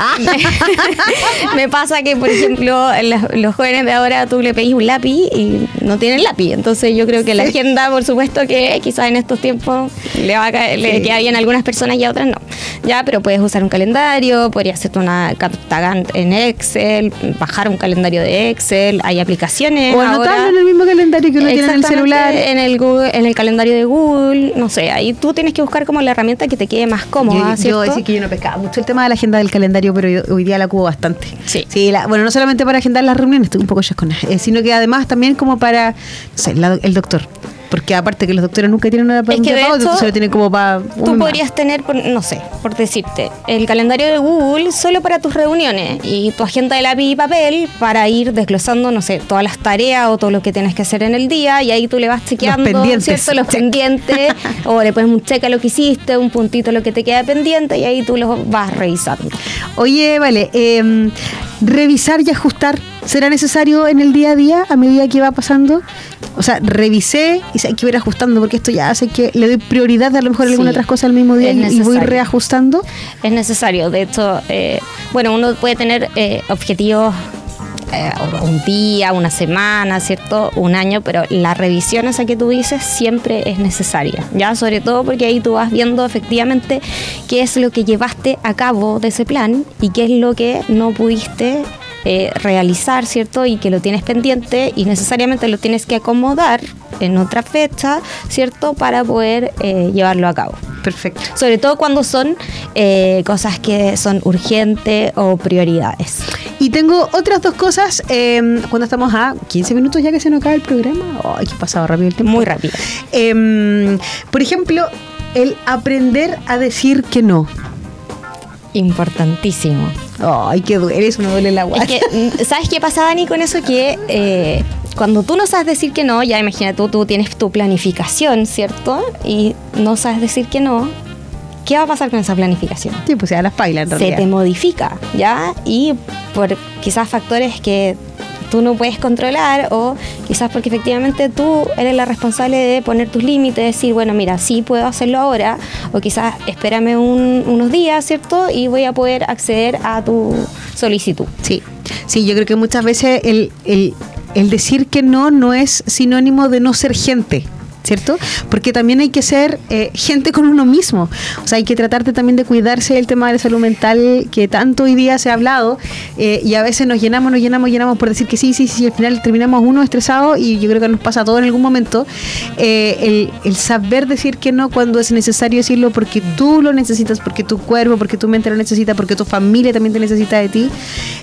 me pasa que, por ejemplo, las- los jóvenes de ahora tú le pedís un lápiz y no tienen lápiz. Entonces yo creo que la agenda, por supuesto que quizás en estos tiempos le, va a caer- le Sí. queda bien a algunas personas y a otras no. Ya, pero puedes usar un calendario, podrías hacerte una carta en Excel, bajar un calendario de Excel, hay aplicaciones o ahora. anotarlo en el mismo calendario que uno tiene en el celular. En el, Google- en el calendario de Google, no sé, ahí tú tienes que buscar como la herramienta que te quede más cómoda, Yo, yo decir que yo no pescaba mucho el tema de la agenda del calendario, pero yo- hoy día la cubo bastante. Sí. la- bueno, no solamente para agendar las reuniones, estoy un poco chascona, eh, sino que además también como para, no sé, la- el doctor. Porque aparte que los doctores nunca tienen una Es que de hecho, entonces lo tienen como para... Tú podrías tener, no sé, por decirte, el calendario de Google solo para tus reuniones y tu agenda de lápiz y papel para ir desglosando, no sé, todas las tareas o todo lo que tienes que hacer en el día y ahí tú le vas chequeando, pendientes, ¿cierto? Los check. pendientes o le pones un check a lo que hiciste, un puntito a lo que te queda pendiente y ahí tú los vas revisando. Oye, vale, eh, revisar y ajustar, ¿será necesario en el día a día a medida que va pasando? O sea, revisé y sé, hay que ir ajustando porque esto ya hace que le doy prioridad a lo mejor a alguna Sí, otras cosas al mismo día y, voy reajustando. Es necesario, de hecho, eh, bueno, uno puede tener eh, objetivos eh, un día, una semana, ¿cierto? Un año, pero la revisión esa que tú dices siempre es necesaria, ¿ya? Sobre todo porque ahí tú vas viendo efectivamente qué es lo que llevaste a cabo de ese plan y qué es lo que no pudiste eh, realizar, ¿cierto? Y que lo tienes pendiente y necesariamente lo tienes que acomodar en otra fecha, ¿cierto? Para poder eh, llevarlo a cabo. Perfecto. Sobre todo cuando son eh, cosas que son urgentes o prioridades. Y tengo otras dos cosas. eh, cuando estamos a 15 minutos ya que se nos acaba el programa. Ay, que pasado rápido el tiempo. Muy rápido. Em, por ejemplo, el aprender a decir que no. Importantísimo. Ay, que duele, eso me duele la Es guata. que, mm, ¿sabes qué pasa, Dani, con eso? Que eh, cuando tú no sabes decir que no, ya imagínate, tú, tú tienes tu planificación, ¿cierto? Y no sabes decir que no, ¿qué va a pasar con esa planificación? Sí, pues se da las pailas en se te modifica, ¿ya? Y por quizás factores que tú no puedes controlar o quizás porque efectivamente tú eres la responsable de poner tus límites, decir, bueno, mira, sí puedo hacerlo ahora o quizás espérame un- unos días, ¿cierto? Y voy a poder acceder a tu solicitud. Sí, sí, yo creo que muchas veces el, el, el decir que no no es sinónimo de no ser gente. ¿Cierto? Porque también hay que ser eh, gente con uno mismo. O sea, hay que tratarte también de cuidarse del tema de la salud mental que tanto hoy día se ha hablado eh, y a veces nos llenamos, nos llenamos, llenamos por decir que sí, sí, sí, y al final terminamos uno estresado y yo creo que nos pasa a todos en algún momento. eh, el, el saber decir que no cuando es necesario decirlo porque tú lo necesitas, porque tu cuerpo, porque tu mente lo necesita, porque tu familia también te necesita de ti.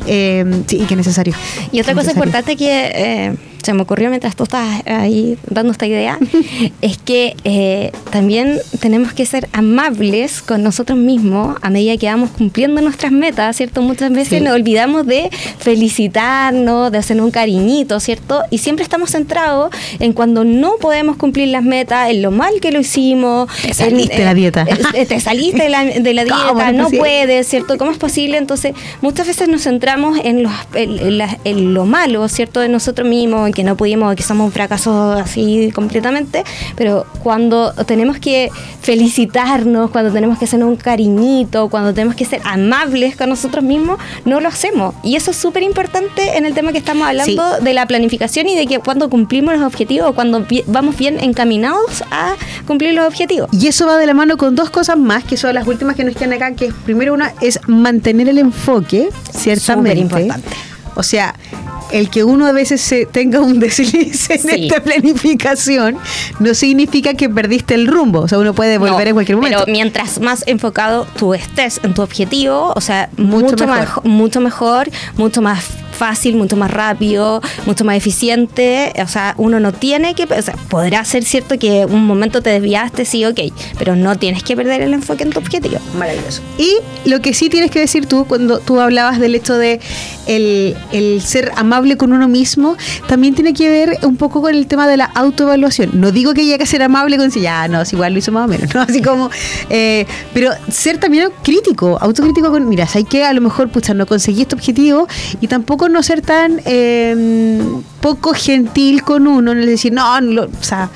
eh, sí, y que es necesario. Y otra cosa necesario. importante que eh, se me ocurrió mientras tú estabas ahí dando esta idea es que eh, también tenemos que ser amables con nosotros mismos a medida que vamos cumpliendo nuestras metas, ¿cierto? Muchas veces Sí. nos olvidamos de felicitarnos, de hacer un cariñito, ¿cierto? Y siempre estamos centrados en cuando no podemos cumplir las metas, en lo mal que lo hicimos. Te saliste en- de la dieta. eh, te saliste de la, de la ¿Cómo dieta, no puedes, ¿cierto? ¿Cómo es posible? Entonces, muchas veces nos centramos en, los, en, en la- en lo malo, ¿cierto? De nosotros mismos, en que no pudimos, que somos un fracaso así completamente, pero cuando tenemos que felicitarnos, cuando tenemos que hacer un cariñito, cuando tenemos que ser amables con nosotros mismos, no lo hacemos. Y eso es súper importante en el tema que estamos hablando de la planificación y de que cuando cumplimos los objetivos, cuando vamos bien encaminados a cumplir los objetivos. Y eso va de la mano con dos cosas más, que son las últimas que nos quedan acá, que es, primero una es mantener el enfoque, ciertamente. Superimportante. O sea, el que uno a veces se tenga un desliz en Sí. esta planificación no significa que perdiste el rumbo. O sea, uno puede volver No, en cualquier momento. Pero mientras más enfocado tú estés en tu objetivo, o sea, Mucho mucho, mejor. mejor. mucho mejor, mucho más fácil, mucho más rápido, mucho más eficiente. O sea, uno no tiene que, o sea, podrá ser cierto que un momento te desviaste, sí, ok, pero no tienes que perder el enfoque en tu objetivo. Maravilloso. Y lo que sí tienes que decir tú, cuando tú hablabas del hecho de el, el ser amable con uno mismo, también tiene que ver un poco con el tema de la autoevaluación. No digo que haya que ser amable con si ya, no, si igual lo hizo más o menos, ¿no? Así como, eh, pero ser también crítico, autocrítico con, mira, hay que a lo mejor, pucha, no conseguí este objetivo y tampoco no ser tan eh, poco gentil con uno, en el decir, no, no lo- o sea,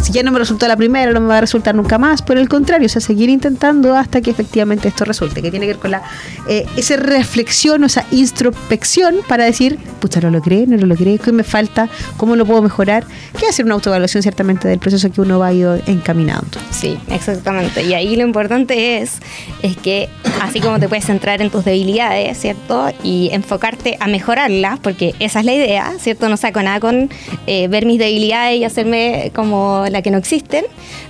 si ya no me resultó la primera, no me va a resultar nunca más. Por el contrario, o sea, seguir intentando hasta que efectivamente esto resulte, que tiene que ver con la eh, esa reflexión esa introspección para decir, pucha, lo logré, no lo logré, qué me falta, cómo lo puedo mejorar, que hacer una autoevaluación ciertamente del proceso que uno va ir encaminando. Sí, exactamente. Y ahí lo importante es, es que así como te puedes centrar en tus debilidades, ¿cierto? Y enfocarte a mejorarlas, porque esa es la idea, ¿cierto? No saco nada con eh, ver mis debilidades y hacerme como la que no existen.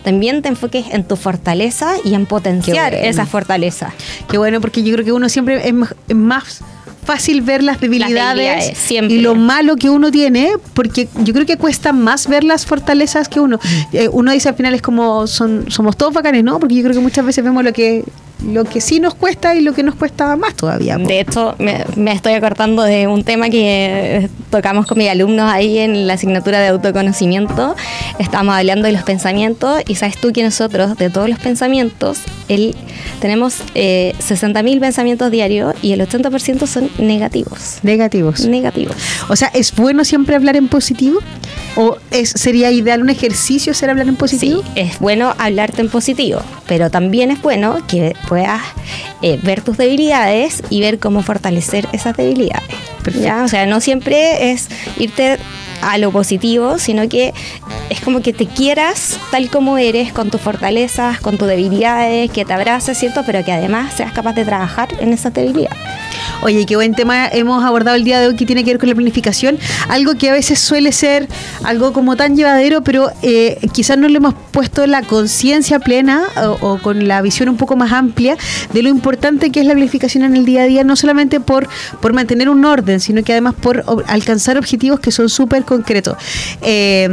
También te enfoques en tu fortaleza y en potenciar bueno. esa fortaleza. Qué bueno, porque yo creo que uno siempre es, más fácil ver las debilidades, debilidades, siempre. y lo malo que uno tiene, porque yo creo que cuesta más ver las fortalezas que uno. Eh, uno dice al final es como son somos todos bacanes, ¿no? Porque yo creo que muchas veces vemos lo que lo que sí nos cuesta y lo que nos cuesta más todavía. De hecho, me, me estoy acordando de un tema que tocamos con mis alumnos ahí en la asignatura de autoconocimiento. Estábamos hablando de los pensamientos y sabes tú que nosotros, de todos los pensamientos, el, tenemos eh, 60.000 pensamientos diarios y el 80% son negativos. Negativos. Negativos. O sea, ¿es bueno siempre hablar en positivo? ¿O es, sería ideal un ejercicio ser hablar en positivo? Sí, es bueno hablarte en positivo, pero también es bueno que puedas eh, ver tus debilidades y ver cómo fortalecer esas debilidades. O sea, no siempre es irte a lo positivo, sino que es como que te quieras tal como eres, con tus fortalezas, con tus debilidades, que te abraces, ¿cierto? Pero que además seas capaz de trabajar en esas debilidades. Oye, qué buen tema hemos abordado el día de hoy que tiene que ver con la planificación. Algo que a veces suele ser algo como tan llevadero, pero eh, quizás no le hemos puesto la conciencia plena o, o con la visión un poco más amplia de lo importante que es la planificación en el día a día, no solamente por, por mantener un orden, sino que además por alcanzar objetivos que son súper concretos. Eh,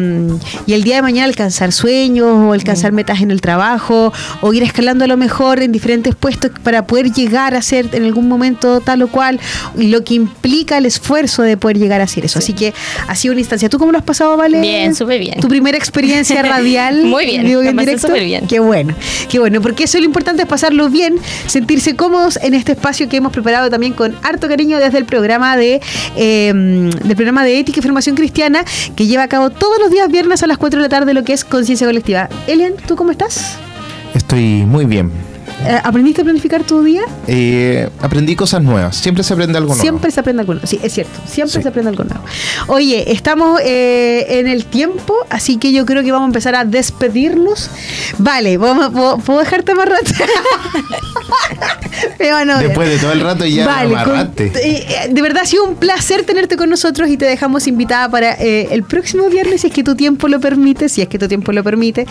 y el día de mañana alcanzar sueños o alcanzar metas en el trabajo o ir escalando a lo mejor en diferentes puestos para poder llegar a ser en algún momento tal o cual, y lo que implica el esfuerzo de poder llegar a hacer eso. Así que ha sido una instancia. ¿Tú cómo lo has pasado, Vale? Bien, súper bien. Tu primera experiencia radial. Muy bien, digo, pasé súper bien. Qué bueno, qué bueno, porque eso es lo importante es pasarlo bien, sentirse cómodos en este espacio que hemos preparado también con harto cariño desde el programa de eh, del programa de ética y formación cristiana que lleva a cabo todos los días viernes a las 4 de la tarde lo que es conciencia colectiva. Elian, ¿tú cómo estás? Estoy muy bien. Eh, ¿Aprendiste a planificar tu día? Eh, aprendí cosas nuevas. Siempre se aprende algo nuevo. Siempre se aprende algo nuevo. Sí, es cierto. Siempre Sí. se aprende algo nuevo. Oye, estamos eh, en el tiempo, así que yo creo que vamos a empezar a despedirnos. Vale, vamos, a- ¿puedo, puedo dejarte más rato? Después de todo el rato ya Vale, con- eh, de verdad ha sido un placer tenerte con nosotros y te dejamos invitada para eh, el próximo viernes, si es que tu tiempo lo permite, si es que tu tiempo lo permite,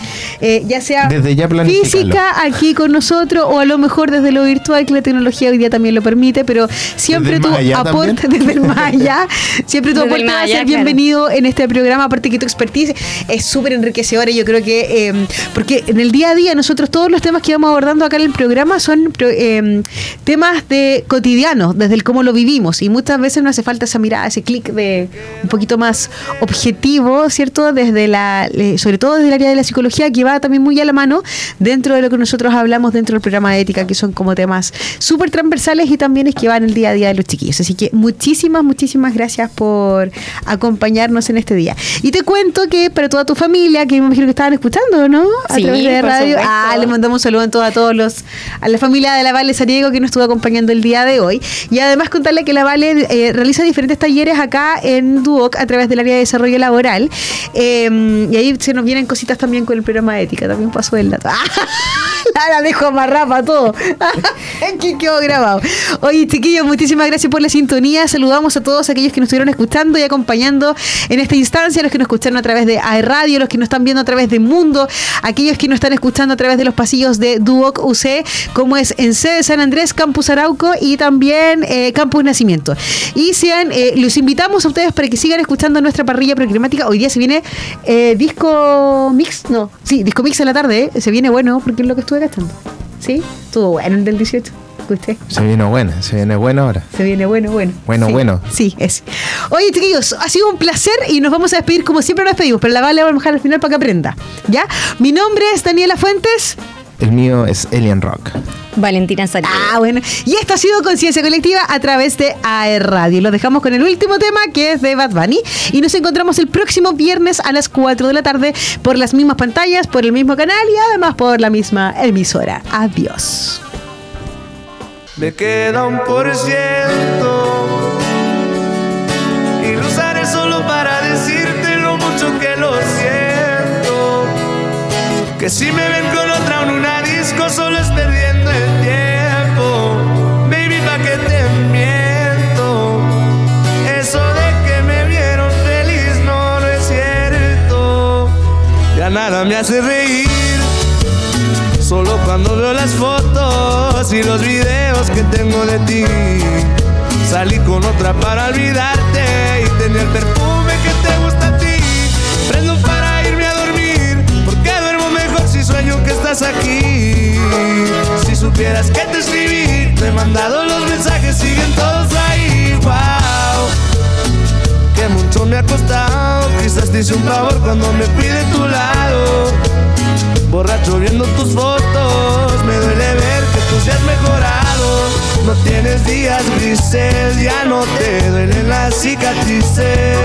ya sea Desde ya física aquí con nosotros o a lo mejor desde lo virtual, que la tecnología hoy día también lo permite, pero siempre tu aporte también. desde el allá, siempre tu aporte va a ser claro. bienvenido en este programa, aparte que tu expertise es súper enriquecedora y yo creo que, eh, porque en el día a día nosotros todos los temas que vamos abordando acá en el programa son eh, temas de cotidianos, desde el cómo lo vivimos y muchas veces no hace falta esa mirada, ese clic de un poquito más objetivo, ¿cierto? Desde la, eh, sobre todo desde el área de la psicología que va también muy a la mano dentro de lo que nosotros hablamos dentro del programa de ética, que son como temas súper transversales y también es que van el día a día de los chiquillos. Así que muchísimas, muchísimas gracias por acompañarnos en este día. Y te cuento que para toda tu familia, que me imagino que estaban escuchando, ¿no? A Sí, través de radio. supuesto. Ah, le mandamos un saludo a todos, a todos los, a la familia de la Vale Sariego que nos estuvo acompañando el día de hoy. Y además contarle que la Vale eh, realiza diferentes talleres acá en Duoc a través del área de desarrollo laboral. Eh, y ahí se nos vienen cositas también con el programa de ética. También pasó el dato. Ah, la dejo amarrada para todo. que quedó grabado. Oye, chiquillos, muchísimas gracias por la sintonía. Saludamos a todos aquellos que nos estuvieron escuchando y acompañando en esta instancia, los que nos escucharon a través de AE Radio, los que nos están viendo a través de Mundo, aquellos que nos están escuchando a través de los pasillos de Duoc UC, como es en C de San Andrés, Campus Arauco y también eh, Campus Nacimiento. Y sean, eh, los invitamos a ustedes para que sigan escuchando nuestra parrilla programática. Hoy día se viene eh, disco mix, no, sí, disco mix en la tarde, eh. se viene bueno porque es lo que estuve gastando. ¿Sí? Estuvo bueno el del 18. ¿Usted? Se viene buena, se viene buena ahora. Se viene bueno, bueno. Bueno, Sí, bueno. Sí, es. Oye, chiquillos, ha sido un placer y nos vamos a despedir como siempre nos despedimos, pero la vale vamos a dejar al final para que aprenda. ¿Ya? Mi nombre es Daniela Fuentes. El mío es Alien Rock. Valentina Salido. Ah, bueno. Y esto ha sido Conciencia Colectiva a través de AE Radio. Lo dejamos con el último tema que es de Bad Bunny. Y nos encontramos el próximo viernes a las 4 de la tarde por las mismas pantallas, por el mismo canal y además por la misma emisora. Adiós. Me queda un por ciento y lo usaré solo para decirte lo mucho que lo siento. Que si me ven con en una disco solo es perdiendo el tiempo. Baby, pa' que te miento. Eso de que me vieron feliz no, no es cierto. Ya nada me hace reír. Solo cuando veo las fotos y los videos que tengo de ti. Salí con otra para olvidarte y tener perfume estás aquí. Si supieras que te escribí, te he mandado los mensajes, siguen todos ahí. Wow que mucho me ha costado. Quizás te hice un favor cuando me fui de tu lado. Borracho viendo tus fotos, me duele ver que tú seas mejorado. No tienes días grises, ya no te duelen las cicatrices.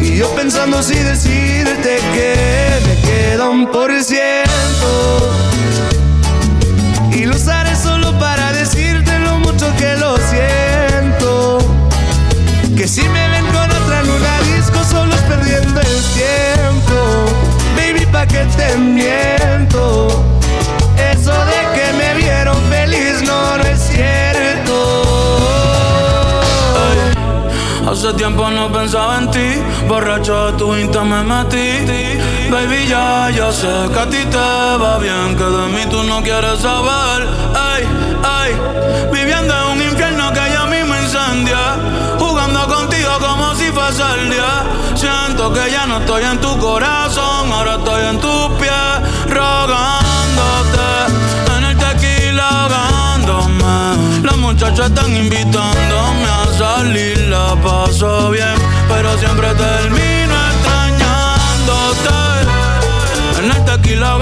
Y yo pensando si decirte que me queda un por Y lo usaré solo para decirte lo mucho que lo siento. Que si me ven con otra en una disco solo es perdiendo el tiempo. Baby, pa' que te miento. Hace tiempo no pensaba en ti, borracho de tu insta me metí. Baby, ya, ya sé que a ti te va bien, que de mí tú no quieres saber. Ay, ay, viviendo en un infierno que ya mismo incendia. Jugando contigo como si fuese el día. Siento que ya no estoy en tu corazón, ahora estoy en tus pies, rogándote. En el tequila ahogándome. Las muchachas están invitándome salir, la paso bien, pero siempre termino extrañándote. En el tequila